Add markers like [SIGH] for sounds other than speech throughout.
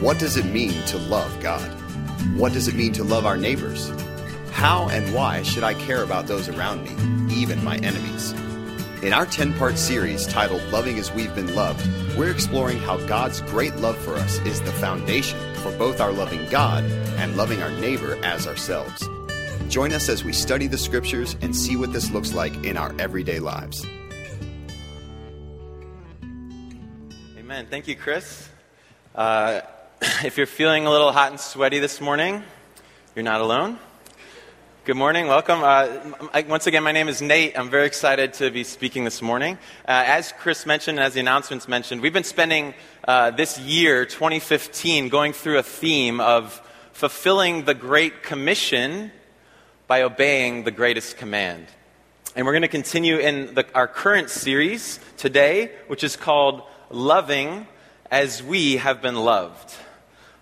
What does it mean to love God? What does it mean to love our neighbors? How and why should I care about those around me, even my enemies? In our 10 part series titled Loving as We've Been Loved, we're exploring how God's great love for us is the foundation for both our loving God and loving our neighbor as ourselves. Join us as we study the scriptures and see what this looks like in our everyday lives. Amen. Thank you, Chris. Uh, [COUGHS] if you're feeling a little hot and sweaty this morning, you're not alone. Good morning, welcome. Uh, once again, my name is Nate. I'm very excited to be speaking this morning. Uh, as Chris mentioned, as the announcements mentioned, we've been spending uh, this year, 2015, going through a theme of fulfilling the Great Commission by obeying the greatest command. And we're going to continue in the, our current series today, which is called Loving as We Have Been Loved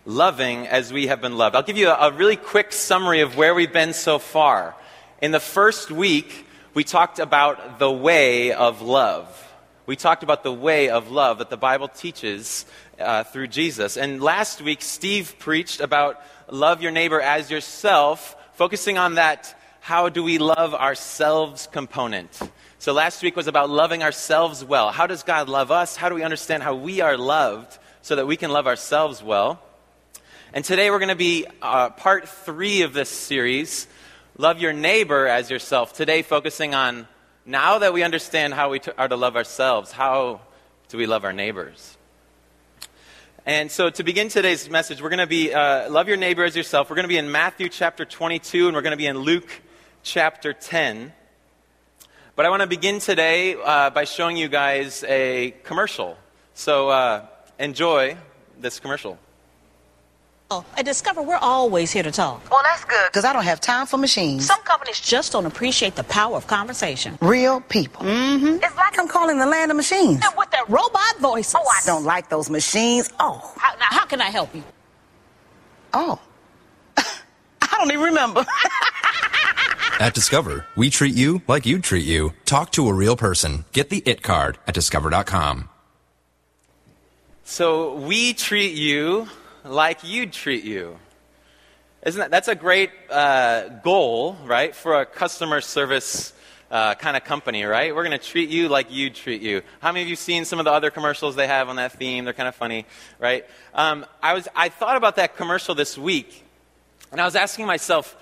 loving as we have been loved. I'll give you a, a, really quick summary of where we've been so far. In the first week, we talked about the way of love. We talked about the way of love that the Bible teaches uh, through Jesus. And last week, Steve preached about love your neighbor as yourself, focusing on that how do we love ourselves component. So last week was about loving ourselves well. How does God love us? How do we understand how we are loved so that we can love ourselves well? And today we're going to be uh, part three of this series, Love Your Neighbor as Yourself. Today, focusing on now that we understand how we t- are to love ourselves, how do we love our neighbors? And so, to begin today's message, we're going to be uh, Love Your Neighbor as Yourself. We're going to be in Matthew chapter 22, and we're going to be in Luke chapter 10. But I want to begin today uh, by showing you guys a commercial. So, uh, enjoy this commercial. Oh, at Discover, we're always here to talk. Well, that's good. Because I don't have time for machines. Some companies just don't appreciate the power of conversation. Real people. Mm-hmm. It's like I'm calling the land of machines. And with their robot voices. Oh, I don't like those machines. Oh. How, now, how can I help you? Oh. [LAUGHS] I don't even remember. [LAUGHS] at Discover, we treat you like you'd treat you. Talk to a real person. Get the IT card at discover.com. So we treat you like you'd treat you. Isn't that, that's a great uh, goal, right, for a customer service uh, kind of company, right? We're going to treat you like you'd treat you. How many of you seen some of the other commercials they have on that theme? They're kind of funny, right? Um, I, was, I thought about that commercial this week, and I was asking myself,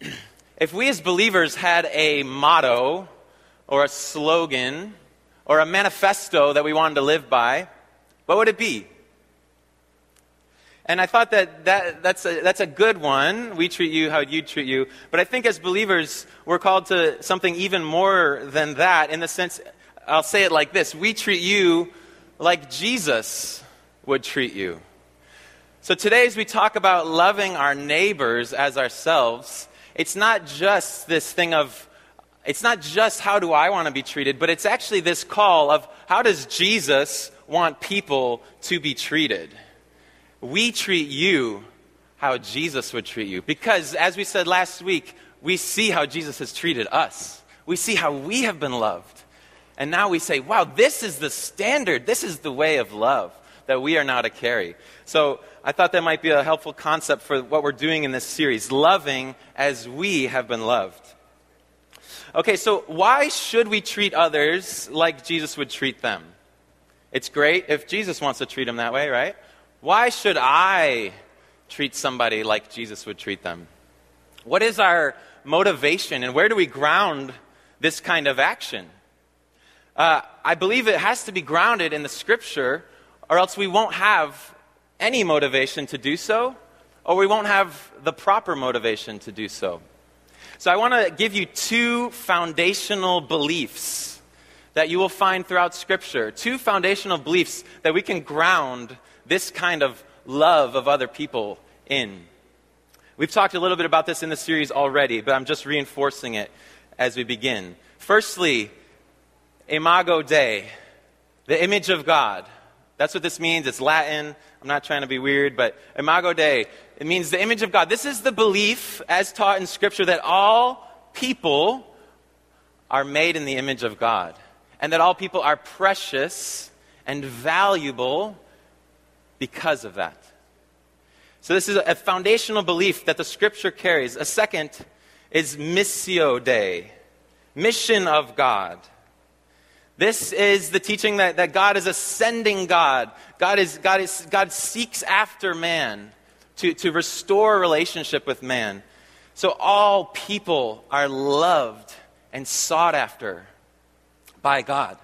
[CLEARS THROAT] if we as believers had a motto or a slogan or a manifesto that we wanted to live by, what would it be? And I thought that, that that's, a, that's a good one. We treat you how you treat you. But I think as believers, we're called to something even more than that in the sense, I'll say it like this we treat you like Jesus would treat you. So today, as we talk about loving our neighbors as ourselves, it's not just this thing of, it's not just how do I want to be treated, but it's actually this call of how does Jesus want people to be treated? We treat you how Jesus would treat you. Because, as we said last week, we see how Jesus has treated us. We see how we have been loved. And now we say, wow, this is the standard. This is the way of love that we are now to carry. So I thought that might be a helpful concept for what we're doing in this series loving as we have been loved. Okay, so why should we treat others like Jesus would treat them? It's great if Jesus wants to treat them that way, right? Why should I treat somebody like Jesus would treat them? What is our motivation and where do we ground this kind of action? Uh, I believe it has to be grounded in the scripture, or else we won't have any motivation to do so, or we won't have the proper motivation to do so. So I want to give you two foundational beliefs that you will find throughout Scripture. Two foundational beliefs that we can ground this kind of love of other people in. We've talked a little bit about this in the series already, but I'm just reinforcing it as we begin. Firstly, Imago Dei, the image of God. That's what this means. It's Latin. I'm not trying to be weird, but Imago Dei, it means the image of God. This is the belief, as taught in Scripture, that all people are made in the image of God, and that all people are precious and valuable because of that. So, this is a foundational belief that the scripture carries. A second is Missio Dei, mission of God. This is the teaching that, that God is a sending God. God, is, God, is, God seeks after man to, to restore relationship with man. So all people are loved and sought after by God.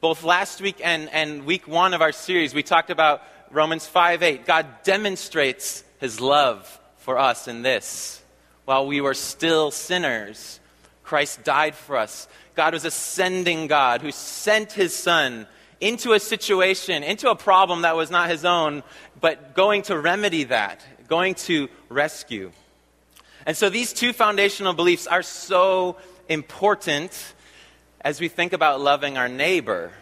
Both last week and, and week one of our series, we talked about Romans 5 8. God demonstrates his love for us in this. While we were still sinners, Christ died for us. God was a sending God who sent his son into a situation, into a problem that was not his own, but going to remedy that, going to rescue. And so these two foundational beliefs are so important as we think about loving our neighbor.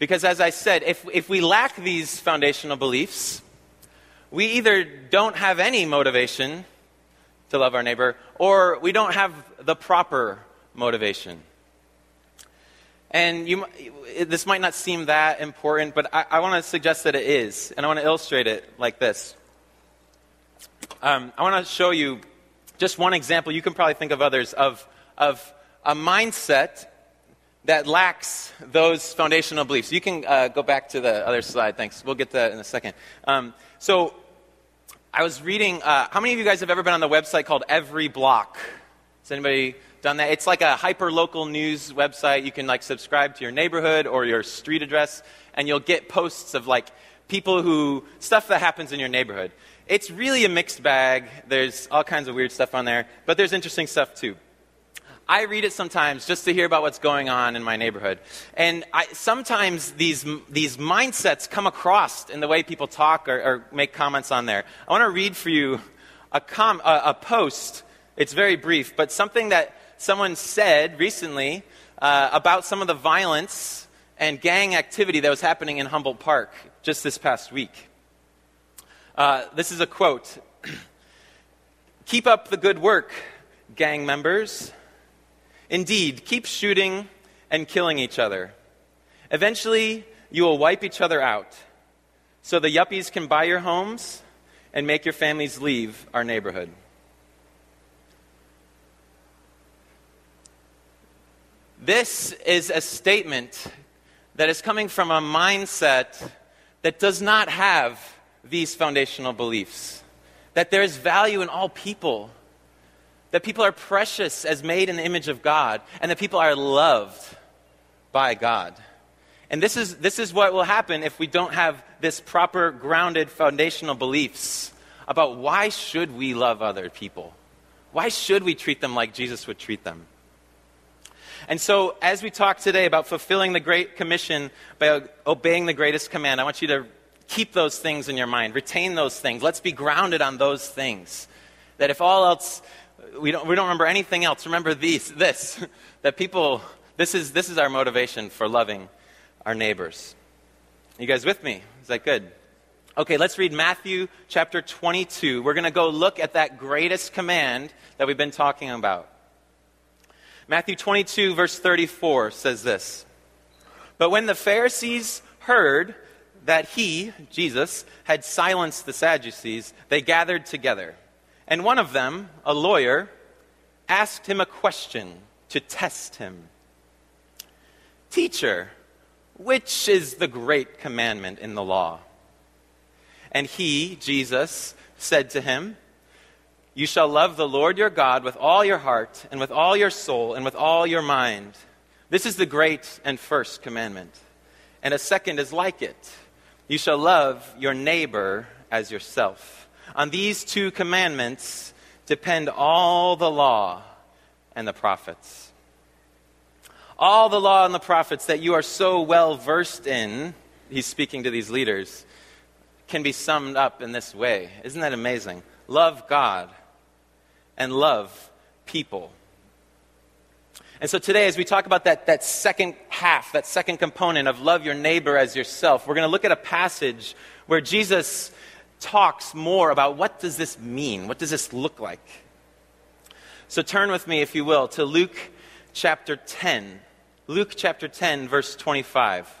Because as I said, if, if we lack these foundational beliefs, we either don't have any motivation to love our neighbor, or we don't have the proper motivation. And you, this might not seem that important, but I, I want to suggest that it is. And I want to illustrate it like this. Um, I want to show you just one example. You can probably think of others of, of a mindset that lacks those foundational beliefs. You can uh, go back to the other slide. Thanks. We'll get to that in a second. Um, so, I was reading. Uh, how many of you guys have ever been on the website called Every Block? Has anybody done that? It's like a hyper local news website. You can like subscribe to your neighborhood or your street address, and you'll get posts of like people who stuff that happens in your neighborhood. It's really a mixed bag. There's all kinds of weird stuff on there, but there's interesting stuff too. I read it sometimes just to hear about what's going on in my neighborhood. And I, sometimes these, these mindsets come across in the way people talk or, or make comments on there. I want to read for you a, com, a, a, post. It's very brief, but something that someone said recently uh, about some of the violence and gang activity that was happening in Humboldt Park just this past week. Uh, this is a quote [CLEARS THROAT] Keep up the good work, gang members. Indeed, keep shooting and killing each other. Eventually, you will wipe each other out so the yuppies can buy your homes and make your families leave our neighborhood. This is a statement that is coming from a mindset that does not have these foundational beliefs. That there is value in all people, that people are precious as made in the image of God, and that people are loved by God. And this is, this is what will happen if we don't have this proper grounded foundational beliefs about why should we love other people? Why should we treat them like Jesus would treat them? And so, as we talk today about fulfilling the Great Commission by obeying the greatest command, I want you to keep those things in your mind, retain those things. Let's be grounded on those things. That if all else we don't, we don't remember anything else. Remember these, this, [LAUGHS] that people, this is, this is our motivation for loving our neighbors. You guys with me? Is that good? Okay, let's read Matthew chapter 22. We're going to go look at that greatest command that we've been talking about. Matthew 22, verse 34 says this But when the Pharisees heard that he, Jesus, had silenced the Sadducees, they gathered together. And one of them, a lawyer, asked him a question to test him Teacher, which is the great commandment in the law? And he, Jesus, said to him, You shall love the Lord your God with all your heart, and with all your soul, and with all your mind. This is the great and first commandment. And a second is like it You shall love your neighbor as yourself. On these two commandments depend all the law and the prophets. All the law and the prophets that you are so well versed in, he's speaking to these leaders, can be summed up in this way. Isn't that amazing? Love God and love people. And so today, as we talk about that, that second half, that second component of love your neighbor as yourself, we're going to look at a passage where Jesus talks more about what does this mean? What does this look like? So turn with me, if you will, to Luke chapter 10. Luke chapter 10, verse 25.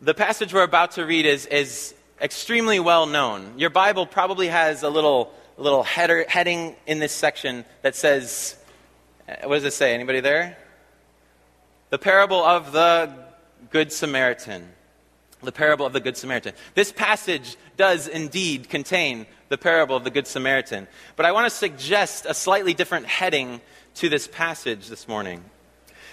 The passage we're about to read is, is extremely well known. Your Bible probably has a little, little header, heading in this section that says, uh, what does it say? Anybody there? The parable of the Good Samaritan. The parable of the Good Samaritan. This passage does indeed contain the parable of the Good Samaritan. But I want to suggest a slightly different heading to this passage this morning.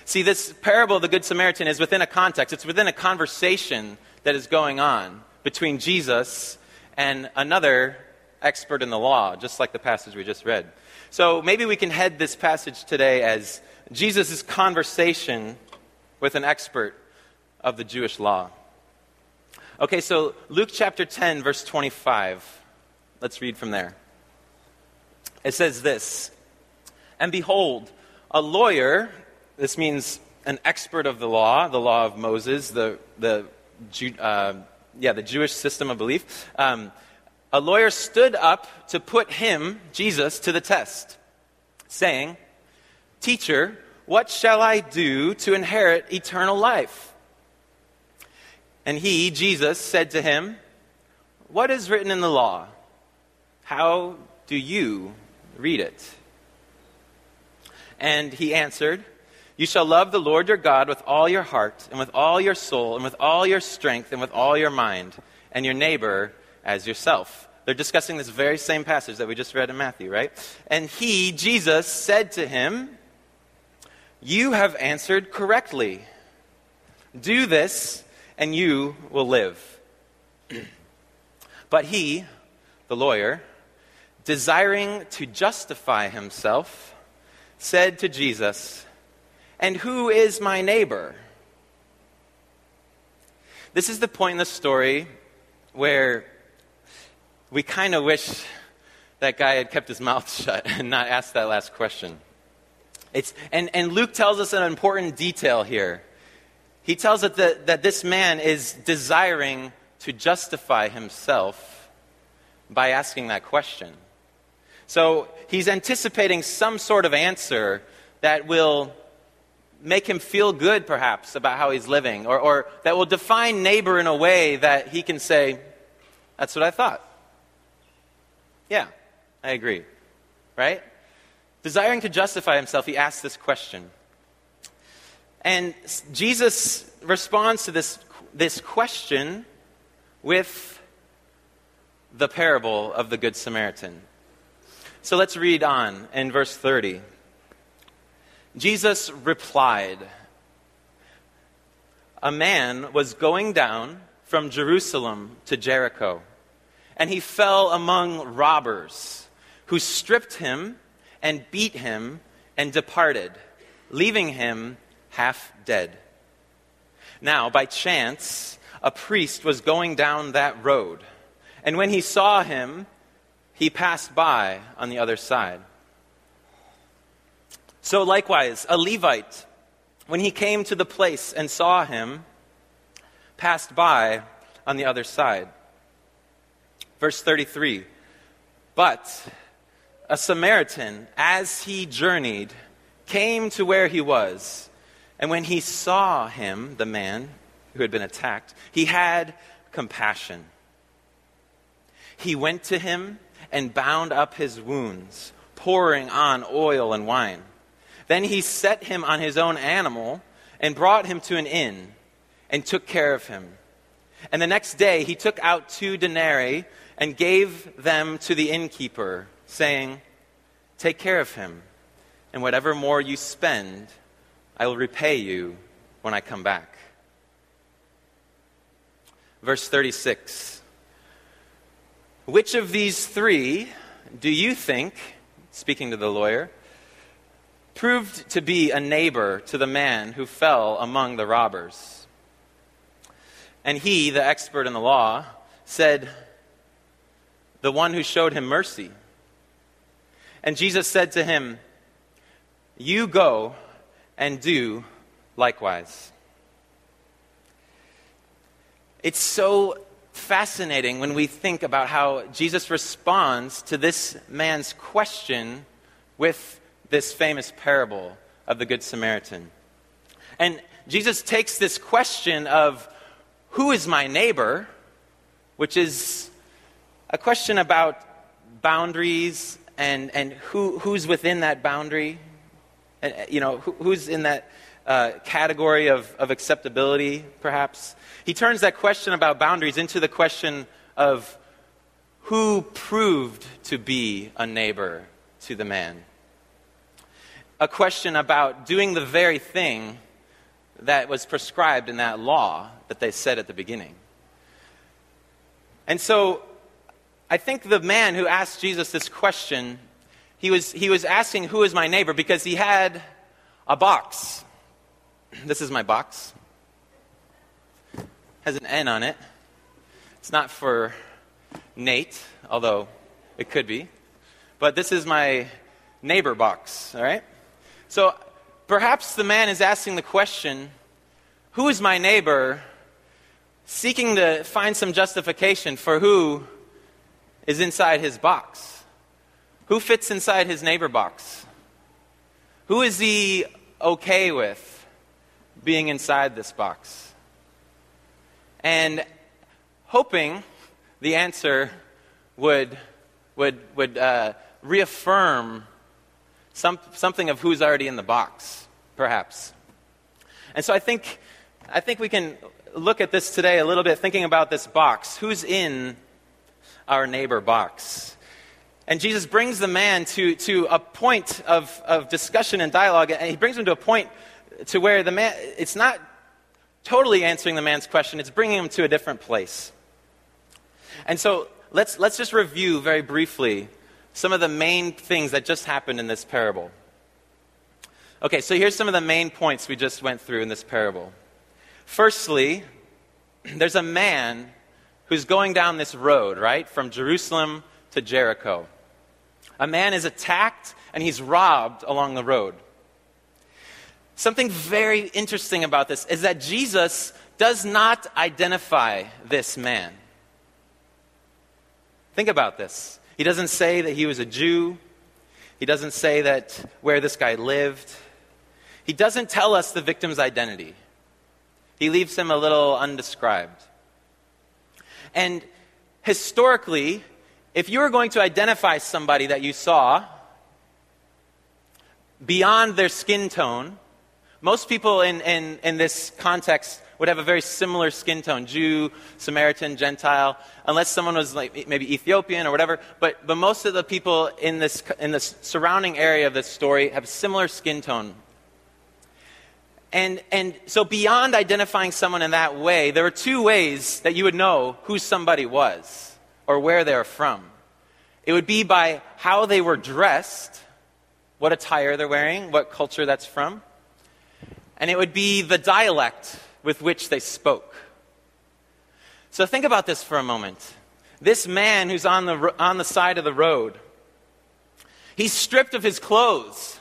See, this parable of the Good Samaritan is within a context, it's within a conversation that is going on between Jesus and another expert in the law, just like the passage we just read. So maybe we can head this passage today as Jesus' conversation with an expert of the Jewish law. Okay, so Luke chapter 10, verse 25. Let's read from there. It says this And behold, a lawyer, this means an expert of the law, the law of Moses, the, the, uh, yeah, the Jewish system of belief. Um, a lawyer stood up to put him, Jesus, to the test, saying, Teacher, what shall I do to inherit eternal life? And he, Jesus, said to him, What is written in the law? How do you read it? And he answered, You shall love the Lord your God with all your heart, and with all your soul, and with all your strength, and with all your mind, and your neighbor as yourself. They're discussing this very same passage that we just read in Matthew, right? And he, Jesus, said to him, You have answered correctly. Do this, and you will live. [CLEARS THROAT] but he, the lawyer, desiring to justify himself, said to Jesus, And who is my neighbor? This is the point in the story where we kind of wish that guy had kept his mouth [LAUGHS] shut and not asked that last question. It's, and, and Luke tells us an important detail here. He tells us that, that this man is desiring to justify himself by asking that question. So he's anticipating some sort of answer that will make him feel good, perhaps, about how he's living, or, or that will define neighbor in a way that he can say, That's what I thought. Yeah, I agree. Right? Desiring to justify himself, he asks this question. And Jesus responds to this, this question with the parable of the Good Samaritan. So let's read on in verse 30. Jesus replied A man was going down from Jerusalem to Jericho, and he fell among robbers who stripped him and beat him and departed, leaving him half dead. Now, by chance, a priest was going down that road, and when he saw him, he passed by on the other side. So, likewise, a Levite, when he came to the place and saw him, passed by on the other side. Verse 33 But a Samaritan, as he journeyed, came to where he was. And when he saw him, the man who had been attacked, he had compassion. He went to him and bound up his wounds, pouring on oil and wine. Then he set him on his own animal and brought him to an inn and took care of him. And the next day he took out two denarii and gave them to the innkeeper, saying, Take care of him, and whatever more you spend, I will repay you when I come back. Verse 36 Which of these three do you think, speaking to the lawyer, proved to be a neighbor to the man who fell among the robbers? And he, the expert in the law, said, The one who showed him mercy. And Jesus said to him, You go and do likewise. It's so fascinating when we think about how Jesus responds to this man's question with this famous parable of the Good Samaritan. And Jesus takes this question of, Who is my neighbor? which is a question about boundaries and, and who, who's within that boundary. And, you know, who, who's in that uh, category of, of acceptability, perhaps. He turns that question about boundaries into the question of who proved to be a neighbor to the man. A question about doing the very thing that was prescribed in that law that they said at the beginning. And so I think the man who asked Jesus this question, he was, he was asking, Who is my neighbor? because he had a box. This is my box. Has an N on it. It's not for Nate, although it could be. But this is my neighbor box, all right? So perhaps the man is asking the question Who is my neighbor? seeking to find some justification for who is inside his box. Who fits inside his neighbor box? Who is he okay with being inside this box? And hoping the answer would, would, would uh, reaffirm some, something of who's already in the box, perhaps. And so I think, I think we can look at this today a little bit, thinking about this box. Who's in our neighbor box? And Jesus brings the man to, to a point of, of discussion and dialogue, and he brings him to a point to where the man, it's not totally answering the man's question, it's bringing him to a different place. And so let's, let's just review very briefly some of the main things that just happened in this parable. Okay, so here's some of the main points we just went through in this parable. Firstly, [CLEARS THROAT] there's a man who's going down this road, right, from Jerusalem to Jericho. A man is attacked and he's robbed along the road. Something very interesting about this is that Jesus does not identify this man. Think about this. He doesn't say that he was a Jew. He doesn't say that where this guy lived. He doesn't tell us the victim's identity. He leaves him a little undescribed. And historically, if you were going to identify somebody that you saw beyond their skin tone, most people in, in, in this context would have a very similar skin tone Jew, Samaritan, Gentile, unless someone was like maybe Ethiopian or whatever. But, but most of the people in this, in the surrounding area of this story have similar skin tone. And, and so, beyond identifying someone in that way, there are two ways that you would know who somebody was or where they're from. It would be by how they were dressed, what attire they're wearing, what culture that's from. And it would be the dialect with which they spoke. So think about this for a moment. This man who's on the, on the side of the road, he's stripped of his clothes.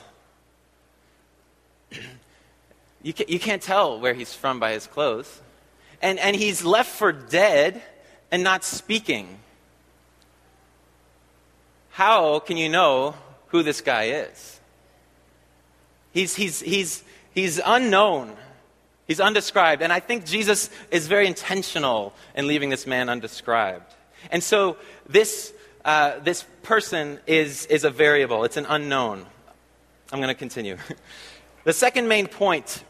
[CLEARS THROAT] you, can, you can't tell where he's from by his clothes. And, and he's left for dead and not speaking. How can you know who this guy is? He's, he's, he's, he's unknown. He's undescribed. And I think Jesus is very intentional in leaving this man undescribed. And so this, uh, this person is, is a variable, it's an unknown. I'm going to continue. [LAUGHS] the second main point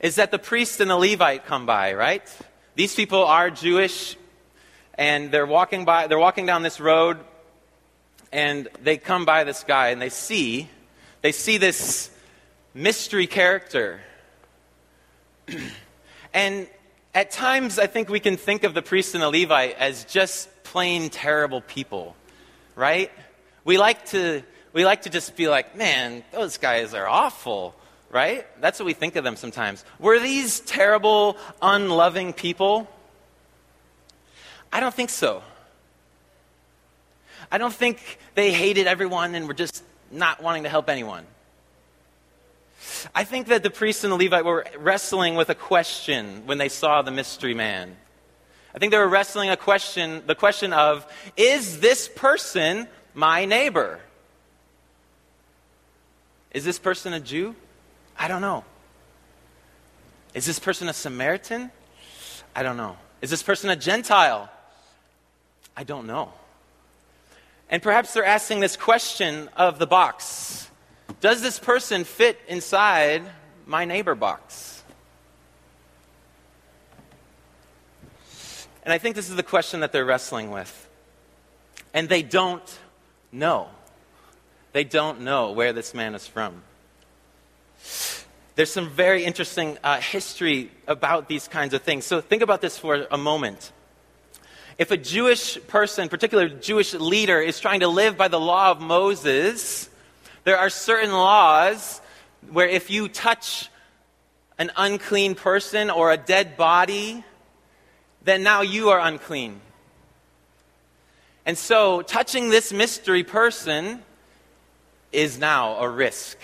is that the priest and the Levite come by, right? These people are Jewish and they're walking by they're walking down this road and they come by this guy and they see they see this mystery character [CLEARS THROAT] and at times, I think we can think of the priest and the Levite as just plain terrible people, right? We like to, we like to just be like, man, those guys are awful, right? That's what we think of them sometimes. Were these terrible, unloving people? I don't think so. I don't think they hated everyone and were just not wanting to help anyone. I think that the priest and the Levite were wrestling with a question when they saw the mystery man. I think they were wrestling a question, the question of, is this person my neighbor? Is this person a Jew? I don't know. Is this person a Samaritan? I don't know. Is this person a Gentile? I don't know. And perhaps they're asking this question of the box Does this person fit inside my neighbor box? And I think this is the question that they're wrestling with. And they don't know. They don't know where this man is from. There's some very interesting uh, history about these kinds of things. So think about this for a moment. If a Jewish person, particular Jewish leader, is trying to live by the law of Moses, there are certain laws where if you touch an unclean person or a dead body, then now you are unclean. And so, touching this mystery person is now a risk.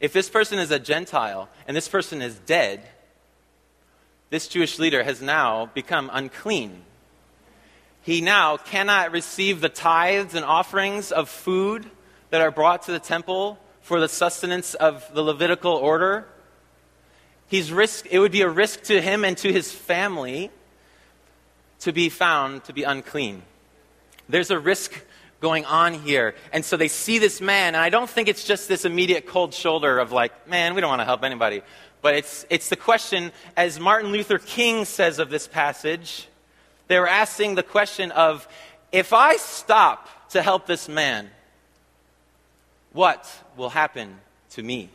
If this person is a Gentile and this person is dead, this Jewish leader has now become unclean. He now cannot receive the tithes and offerings of food that are brought to the temple for the sustenance of the Levitical order. He's risk, it would be a risk to him and to his family to be found to be unclean. There's a risk going on here. And so they see this man, and I don't think it's just this immediate cold shoulder of like, man, we don't want to help anybody. But it's, it's the question, as Martin Luther King says of this passage, they were asking the question of, if I stop to help this man, what will happen to me?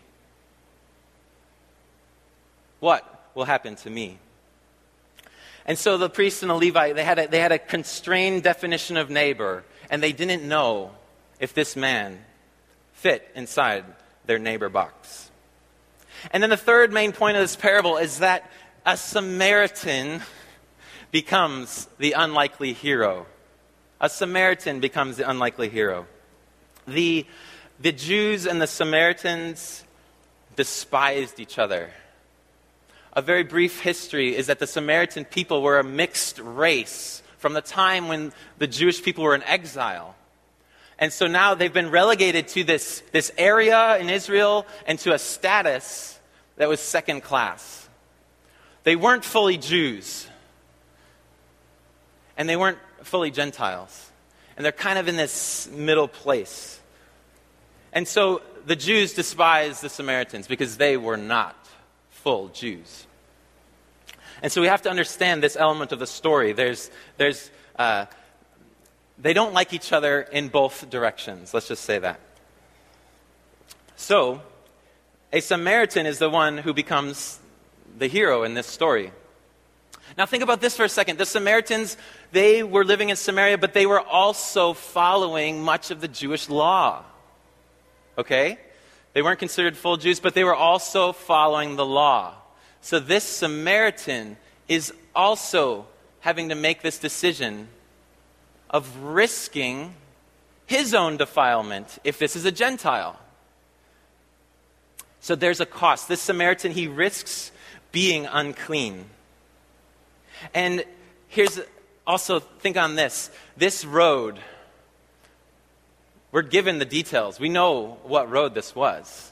What will happen to me? And so the priest and the Levite, they had a, they had a constrained definition of neighbor and they didn't know if this man fit inside their neighbor box. And then the third main point of this parable is that a Samaritan becomes the unlikely hero. A Samaritan becomes the unlikely hero. The, the Jews and the Samaritans despised each other. A very brief history is that the Samaritan people were a mixed race from the time when the Jewish people were in exile. And so now they've been relegated to this, this area in Israel and to a status that was second class. They weren't fully Jews, and they weren't fully Gentiles. And they're kind of in this middle place. And so the Jews despised the Samaritans because they were not full Jews. And so we have to understand this element of the story. There's, there's, uh, they don't like each other in both directions. Let's just say that. So, a Samaritan is the one who becomes the hero in this story. Now, think about this for a second. The Samaritans, they were living in Samaria, but they were also following much of the Jewish law. Okay? They weren't considered full Jews, but they were also following the law. So this Samaritan is also having to make this decision of risking his own defilement if this is a Gentile. So there's a cost. This Samaritan, he risks being unclean. And here's also, think on this this road, we're given the details. We know what road this was.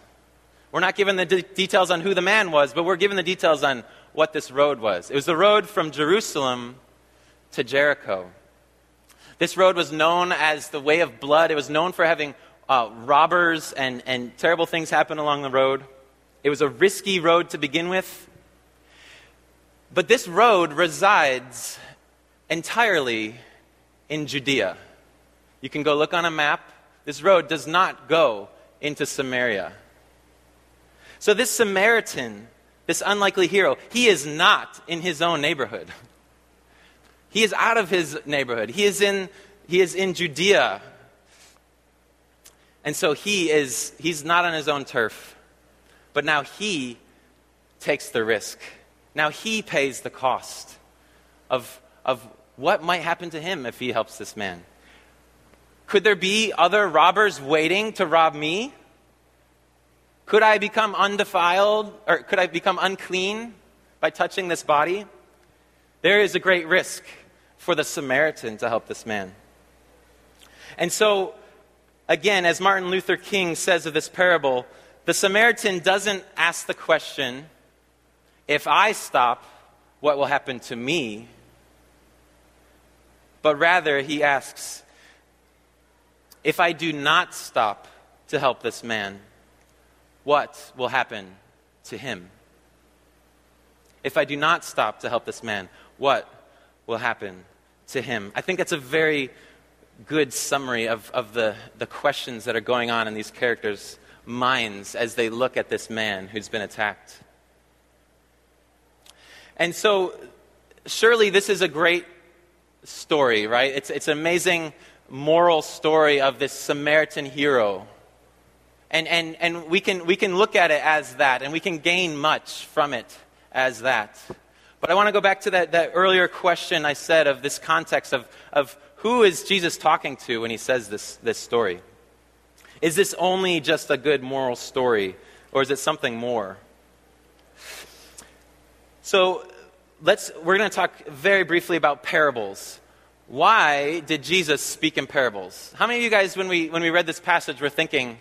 We're not given the de- details on who the man was, but we're given the details on what this road was. It was the road from Jerusalem to Jericho. This road was known as the Way of Blood. It was known for having uh, robbers and, and terrible things happen along the road. It was a risky road to begin with. But this road resides entirely in Judea. You can go look on a map. This road does not go into Samaria. So, this Samaritan, this unlikely hero, he is not in his own neighborhood. He is out of his neighborhood. He is in, he is in Judea. And so he is, he's not on his own turf. But now he takes the risk. Now he pays the cost of, of what might happen to him if he helps this man. Could there be other robbers waiting to rob me? Could I become undefiled or could I become unclean by touching this body? There is a great risk for the Samaritan to help this man. And so, again, as Martin Luther King says of this parable, the Samaritan doesn't ask the question, if I stop, what will happen to me? but rather he asks, If I do not stop to help this man, what will happen to him? If I do not stop to help this man, what will happen to him? I think that's a very good summary of, of the, the questions that are going on in these characters' minds as they look at this man who's been attacked. And so, surely this is a great story, right? It's, it's an amazing moral story of this Samaritan hero. And, and, and we, can, we can look at it as that, and we can gain much from it as that. But I want to go back to that, that earlier question I said of this context of, of who is Jesus talking to when he says this, this story? Is this only just a good moral story, or is it something more? So let's, we're going to talk very briefly about parables. Why did Jesus speak in parables? How many of you guys, when we, when we read this passage, were thinking,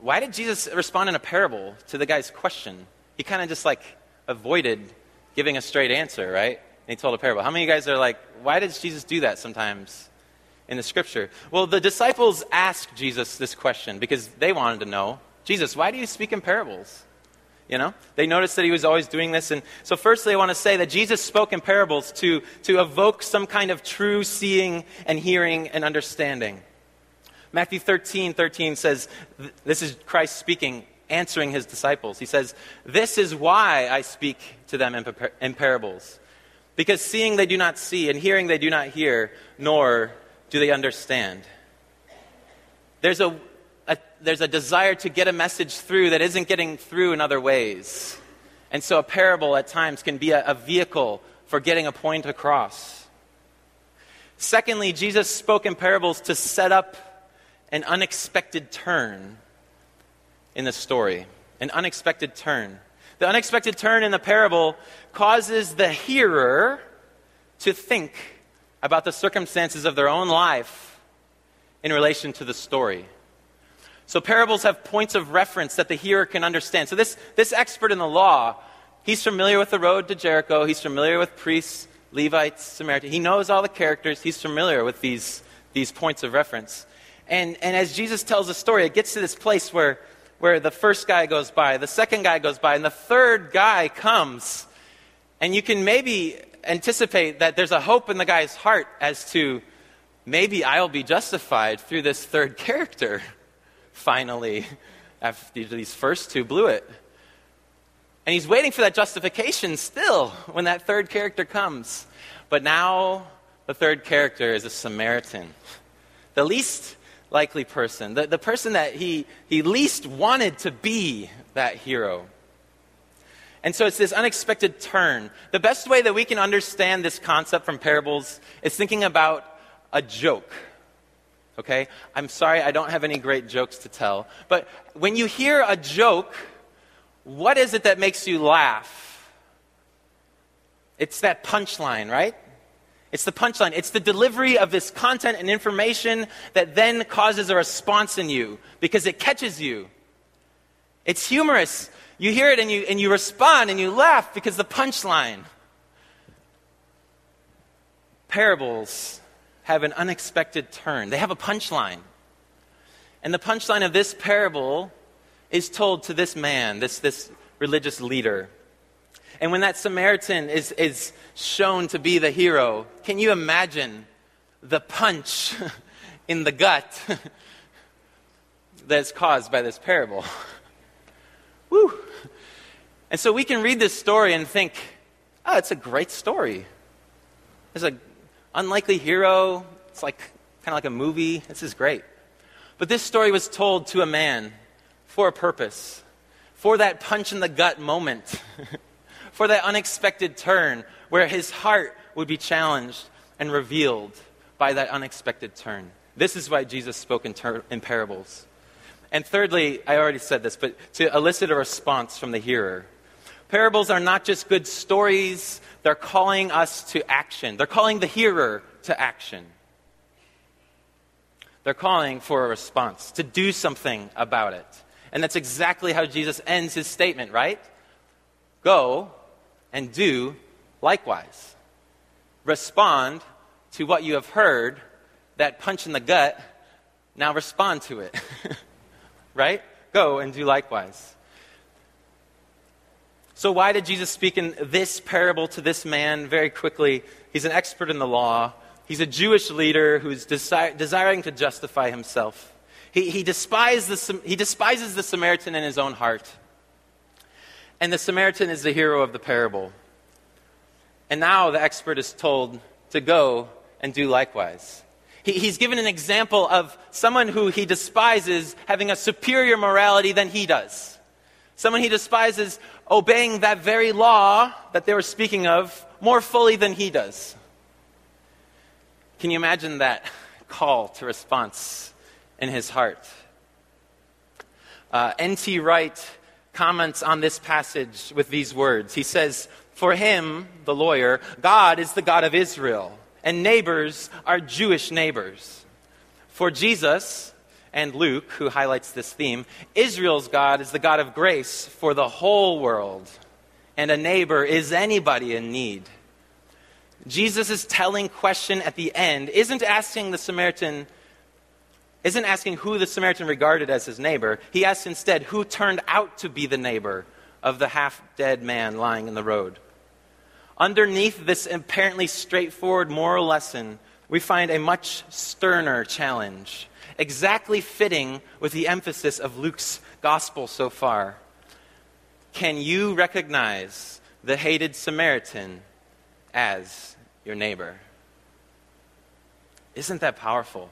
why did Jesus respond in a parable to the guy's question? He kind of just like avoided giving a straight answer, right? And he told a parable. How many of you guys are like, why does Jesus do that sometimes in the scripture? Well, the disciples asked Jesus this question because they wanted to know Jesus, why do you speak in parables? You know, they noticed that he was always doing this. And so, firstly, I want to say that Jesus spoke in parables to, to evoke some kind of true seeing and hearing and understanding. Matthew 13 13 says, This is Christ speaking, answering his disciples. He says, This is why I speak to them in, in parables. Because seeing they do not see, and hearing they do not hear, nor do they understand. There's a, there's a desire to get a message through that isn't getting through in other ways. And so a parable at times can be a, a vehicle for getting a point across. Secondly, Jesus spoke in parables to set up an unexpected turn in the story. An unexpected turn. The unexpected turn in the parable causes the hearer to think about the circumstances of their own life in relation to the story. So parables have points of reference that the hearer can understand. So this, this expert in the law, he's familiar with the road to Jericho. He's familiar with priests, Levites, Samaritans. He knows all the characters. He's familiar with these, these points of reference. And, and as Jesus tells the story, it gets to this place where, where the first guy goes by, the second guy goes by, and the third guy comes. And you can maybe anticipate that there's a hope in the guy's heart as to maybe I'll be justified through this third [LAUGHS] character finally, after these first two blew it. And he's waiting for that justification still when that third character comes. But now the third character is a Samaritan, the least likely person, the, the person that he, he least wanted to be that hero. And so it's this unexpected turn. The best way that we can understand this concept from parables is thinking about a joke okay? I'm sorry, I don't have any great jokes to tell. But when you hear a joke, what is it that makes you laugh? It's that punchline, right? It's the punchline. It's the delivery of this content and information that then causes a response in you because it catches you. It's humorous. You hear it and you, and you respond and you laugh because the punchline. Parables have an unexpected turn. They have a punchline. And the punchline of this parable is told to this man, this, this religious leader. And when that Samaritan is, is shown to be the hero, can you imagine the punch [LAUGHS] in the gut [LAUGHS] that's caused by this parable? [LAUGHS] Woo! And so we can read this story and think, oh, it's a great story. There's a unlikely hero. It's like kind of like a movie. This is great. But this story was told to a man for a purpose, for that punch in the gut moment, [LAUGHS] for that unexpected turn where his heart would be challenged and revealed by that unexpected turn. This is why Jesus spoke in, ter- in parables. And thirdly, I already said this, but to elicit a response from the hearer. Parables are not just good stories, they're calling us to action. They're calling the hearer to action. They're calling for a response, to do something about it. And that's exactly how Jesus ends his statement, right? Go and do likewise. Respond to what you have heard, that punch in the gut, now respond to it. [LAUGHS] right? Go and do likewise. So, why did Jesus speak in this parable to this man very quickly? He's an expert in the law. He's a Jewish leader who's desi- desiring to justify himself. He, he, despises the, he despises the Samaritan in his own heart. And the Samaritan is the hero of the parable. And now the expert is told to go and do likewise. He, he's given an example of someone who he despises having a superior morality than he does. Someone he despises obeying that very law that they were speaking of more fully than he does. Can you imagine that call to response in his heart? Uh, N.T. Wright comments on this passage with these words. He says, For him, the lawyer, God is the God of Israel, and neighbors are Jewish neighbors. For Jesus, and Luke, who highlights this theme, Israel's God is the God of grace for the whole world, and a neighbor is anybody in need. Jesus' telling question at the end isn't asking the Samaritan, isn't asking who the Samaritan regarded as his neighbor. He asks instead who turned out to be the neighbor of the half dead man lying in the road. Underneath this apparently straightforward moral lesson, we find a much sterner challenge, exactly fitting with the emphasis of Luke's gospel so far. Can you recognize the hated Samaritan as your neighbor? Isn't that powerful?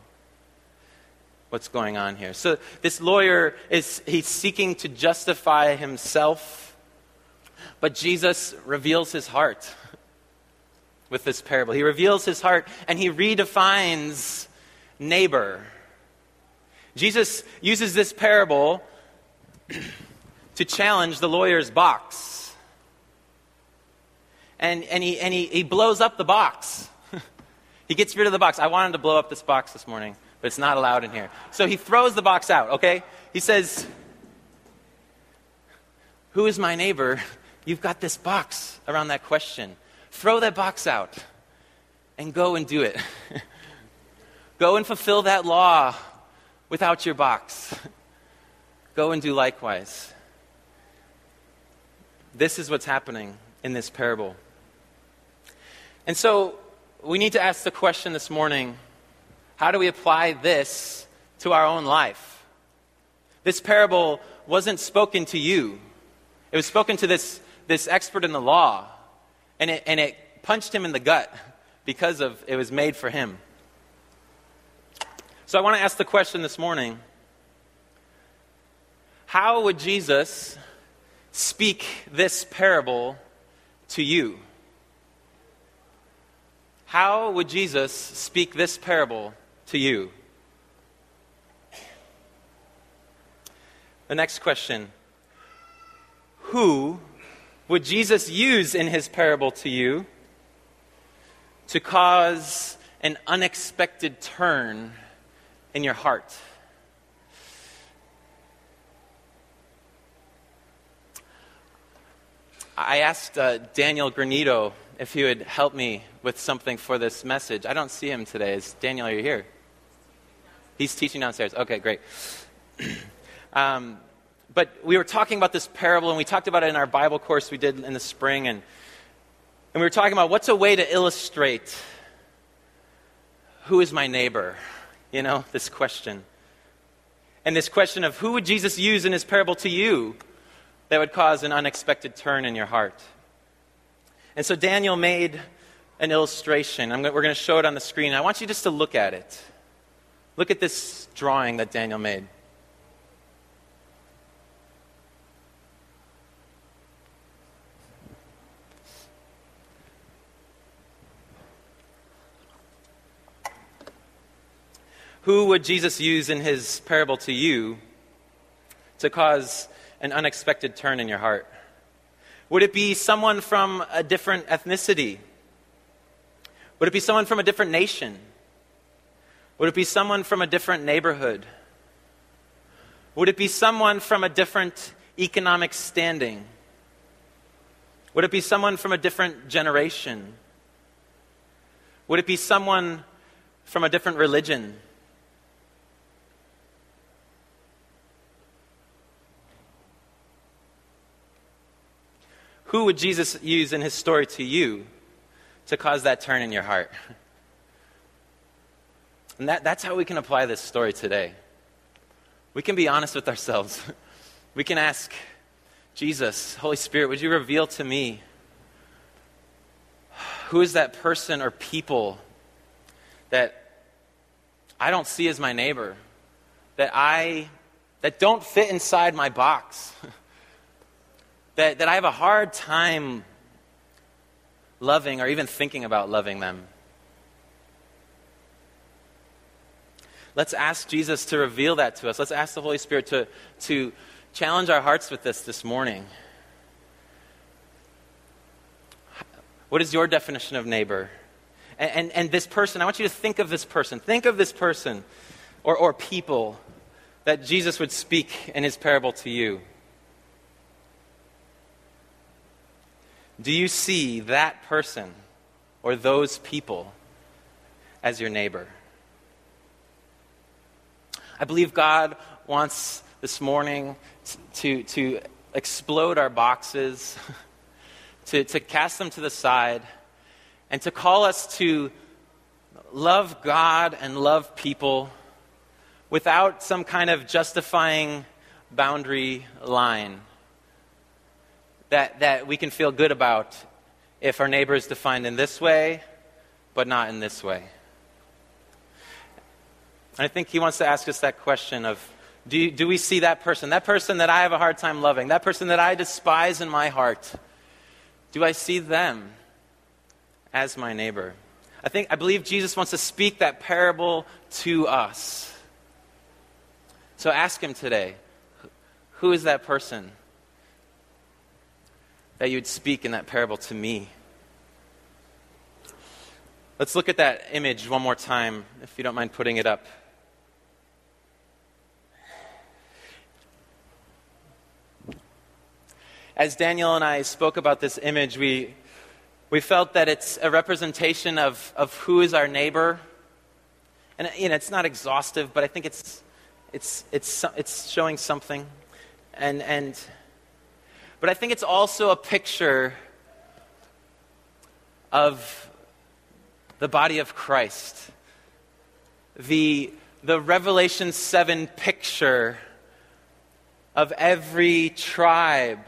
What's going on here? So this lawyer is he's seeking to justify himself, but Jesus reveals his heart with this parable. He reveals his heart and he redefines neighbor. Jesus uses this parable [CLEARS THROAT] to challenge the lawyer's box. And, and, he, and he, he blows up the box. [LAUGHS] he gets rid of the box. I wanted to blow up this box this morning, but it's not allowed in here. So he throws the box out, okay? He says, Who is my neighbor? [LAUGHS] You've got this box around that question. Throw that box out and go and do it. [LAUGHS] go and fulfill that law without your box. Go and do likewise. This is what's happening in this parable. And so we need to ask the question this morning how do we apply this to our own life? This parable wasn't spoken to you, it was spoken to this, this expert in the law, and it, and it punched him in the gut because of it was made for him. So I want to ask the question this morning How would Jesus speak this parable to you? How would Jesus speak this parable to you? The next question Who would Jesus use in his parable to you to cause an unexpected turn in your heart? I asked uh, Daniel Granito if he would help me with something for this message. I don't see him today. Is Daniel, are you here? He's teaching downstairs. Okay, great. [CLEARS THROAT] um, but we were talking about this parable, and we talked about it in our Bible course we did in the spring, and, and we were talking about what's a way to illustrate who is my neighbor? You know, this question. And this question of who would Jesus use in his parable to you that would cause an unexpected turn in your heart? And so Daniel made an illustration. Going, we're going to show it on the screen. I want you just to look at it. Look at this drawing that Daniel made. Who would Jesus use in his parable to you to cause an unexpected turn in your heart? Would it be someone from a different ethnicity? Would it be someone from a different nation? Would it be someone from a different neighborhood? Would it be someone from a different economic standing? Would it be someone from a different generation? Would it be someone from a different religion? Who would Jesus use in his story to you to cause that turn in your heart? [LAUGHS] And that, that's how we can apply this story today. We can be honest with ourselves. [LAUGHS] We can ask Jesus, Holy Spirit, would you reveal to me who is that person or people that I don't see as my neighbor, that I that don't fit inside my box, [LAUGHS] that, that I have a hard time loving or even thinking about loving them. Let's ask Jesus to reveal that to us. Let's ask the Holy Spirit to, to challenge our hearts with this this morning. What is your definition of neighbor? And, and, and, this person, I want you to think of this person. Think of this person or, or people that Jesus would speak in his parable to you. Do you see that person or those people as your neighbor? I believe God wants this morning to, to explode our boxes, [LAUGHS] to, to cast them to the side, and to call us to love God and love people without some kind of justifying boundary line that, that we can feel good about if our neighbor is defined in this way, but not in this way. And I think he wants to ask us that question of do, you, do we see that person, that person that I have a hard time loving, that person that I despise in my heart? Do I see them as my neighbor? I think I believe Jesus wants to speak that parable to us. So ask him today, who is that person that you would speak in that parable to me? Let's look at that image one more time, if you don't mind putting it up. as Daniel and I spoke about this image, we, we felt that it's a representation of, of who is our neighbor. And you know, it's not exhaustive, but I think it's, it's, it's, it's showing something. And, and, but I think it's also a picture of the body of Christ. The, the Revelation 7 picture of every tribe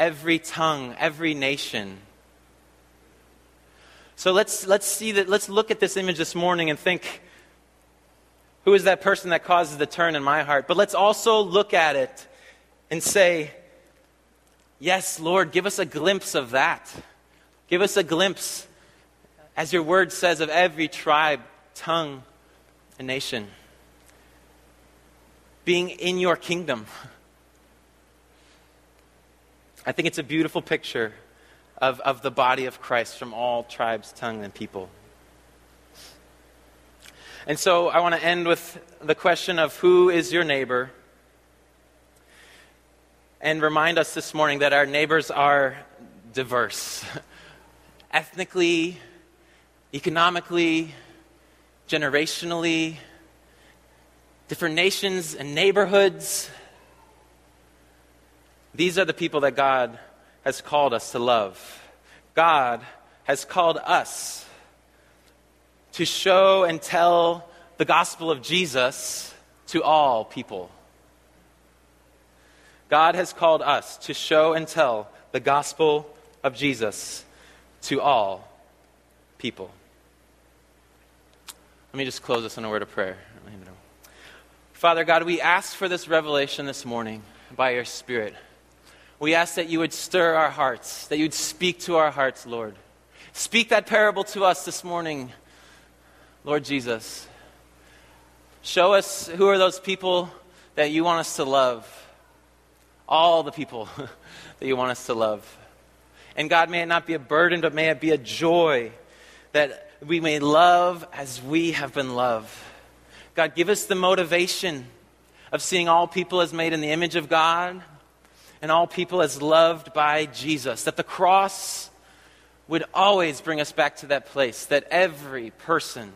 every tongue, every nation. So let's, let's see that, let's look at this image this morning and think, who is that person that causes the turn in my heart? But let's also look at it and say, yes, Lord, give us a glimpse of that. Give us a glimpse, as your word says, of every tribe, tongue, and nation being in your kingdom. I think it's a beautiful picture of, of the body of Christ from all tribes, tongue, and people. And so I want to end with the question of who is your neighbor? And remind us this morning that our neighbors are diverse [LAUGHS] ethnically, economically, generationally, different nations and neighborhoods. These are the people that God has called us to love. God has called us to show and tell the gospel of Jesus to all people. God has called us to show and tell the gospel of Jesus to all people. Let me just close this in a word of prayer. Father God, we ask for this revelation this morning by your Spirit. We ask that you would stir our hearts, that you'd speak to our hearts, Lord. Speak that parable to us this morning, Lord Jesus. Show us who are those people that you want us to love. All the people [LAUGHS] that you want us to love. And God, may it not be a burden, but may it be a joy that we may love as we have been loved. God, give us the motivation of seeing all people as made in the image of God and all people as loved by Jesus. That the cross would always bring us back to that place that every person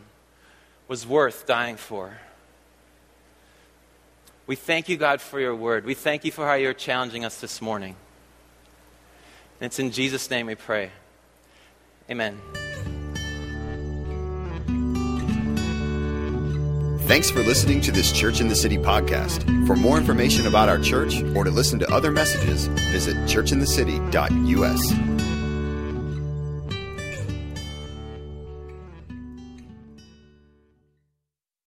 was worth dying for. We thank you, God, for your word. We thank you for how you're challenging us this morning. And it's in Jesus' name we pray. Amen. Thanks for listening to this Church in the City podcast. For more information about our church or to listen to other messages, visit churchinthecity.us.